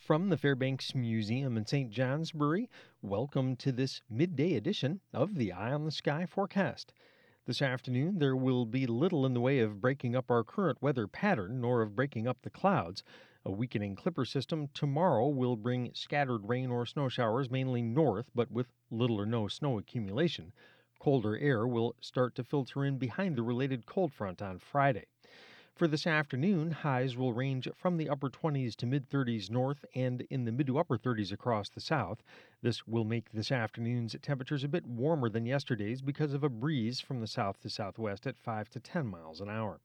From the Fairbanks Museum in St. Johnsbury, welcome to this midday edition of the Eye on the Sky forecast. This afternoon, there will be little in the way of breaking up our current weather pattern, nor of breaking up the clouds. A weakening clipper system tomorrow will bring scattered rain or snow showers mainly north, but with little or no snow accumulation. Colder air will start to filter in behind the related cold front on Friday. For this afternoon, highs will range from the upper 20s to mid 30s north and in the mid to upper 30s across the south. This will make this afternoon's temperatures a bit warmer than yesterday's because of a breeze from the south to southwest at 5 to 10 miles an hour.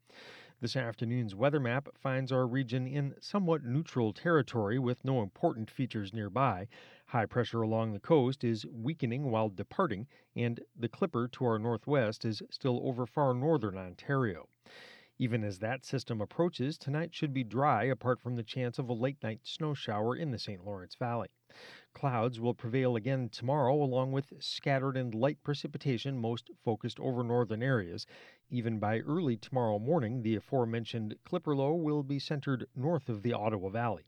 This afternoon's weather map finds our region in somewhat neutral territory with no important features nearby. High pressure along the coast is weakening while departing, and the clipper to our northwest is still over far northern Ontario. Even as that system approaches, tonight should be dry apart from the chance of a late night snow shower in the St. Lawrence Valley. Clouds will prevail again tomorrow, along with scattered and light precipitation, most focused over northern areas. Even by early tomorrow morning, the aforementioned Clipper low will be centered north of the Ottawa Valley.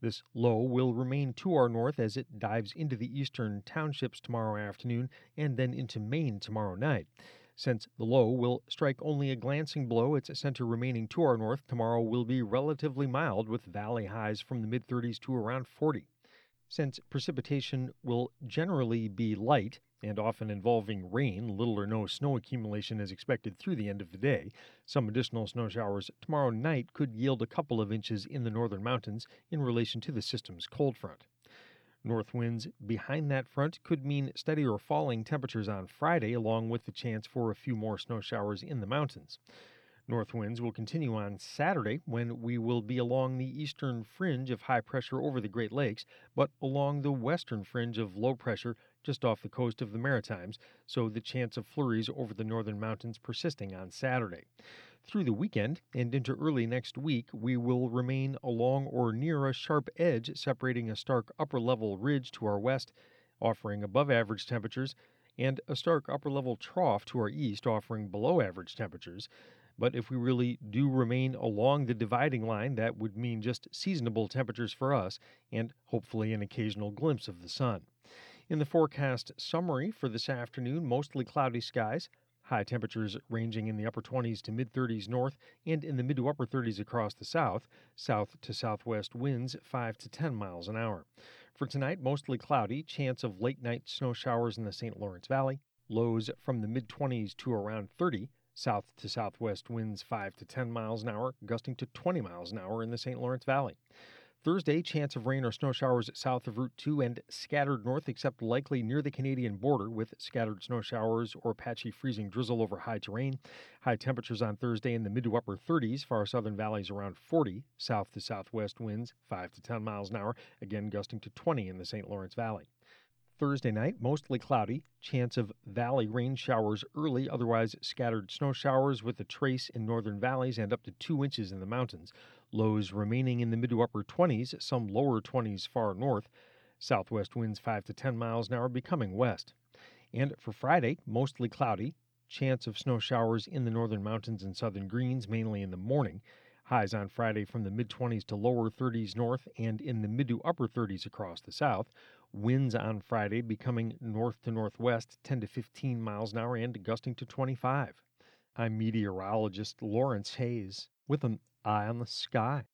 This low will remain to our north as it dives into the eastern townships tomorrow afternoon and then into Maine tomorrow night. Since the low will strike only a glancing blow, its center remaining to our north tomorrow will be relatively mild with valley highs from the mid 30s to around 40. Since precipitation will generally be light and often involving rain, little or no snow accumulation is expected through the end of the day. Some additional snow showers tomorrow night could yield a couple of inches in the northern mountains in relation to the system's cold front. North winds behind that front could mean steady or falling temperatures on Friday, along with the chance for a few more snow showers in the mountains. North winds will continue on Saturday when we will be along the eastern fringe of high pressure over the Great Lakes, but along the western fringe of low pressure just off the coast of the Maritimes, so the chance of flurries over the northern mountains persisting on Saturday. Through the weekend and into early next week, we will remain along or near a sharp edge separating a stark upper level ridge to our west, offering above average temperatures, and a stark upper level trough to our east, offering below average temperatures. But if we really do remain along the dividing line, that would mean just seasonable temperatures for us and hopefully an occasional glimpse of the sun. In the forecast summary for this afternoon, mostly cloudy skies, high temperatures ranging in the upper 20s to mid 30s north and in the mid to upper 30s across the south, south to southwest winds 5 to 10 miles an hour. For tonight, mostly cloudy, chance of late night snow showers in the St. Lawrence Valley, lows from the mid 20s to around 30 South to southwest winds 5 to 10 miles an hour, gusting to 20 miles an hour in the St. Lawrence Valley. Thursday, chance of rain or snow showers south of Route 2 and scattered north, except likely near the Canadian border, with scattered snow showers or patchy freezing drizzle over high terrain. High temperatures on Thursday in the mid to upper 30s, far southern valleys around 40, south to southwest winds 5 to 10 miles an hour, again gusting to 20 in the St. Lawrence Valley. Thursday night, mostly cloudy. Chance of valley rain showers early, otherwise scattered snow showers with a trace in northern valleys and up to 2 inches in the mountains. Lows remaining in the mid to upper 20s, some lower 20s far north. Southwest winds 5 to 10 miles an hour becoming west. And for Friday, mostly cloudy. Chance of snow showers in the northern mountains and southern greens, mainly in the morning. Highs on Friday from the mid 20s to lower 30s north and in the mid to upper 30s across the south. Winds on Friday becoming north to northwest 10 to 15 miles an hour and gusting to 25. I'm meteorologist Lawrence Hayes with an eye on the sky.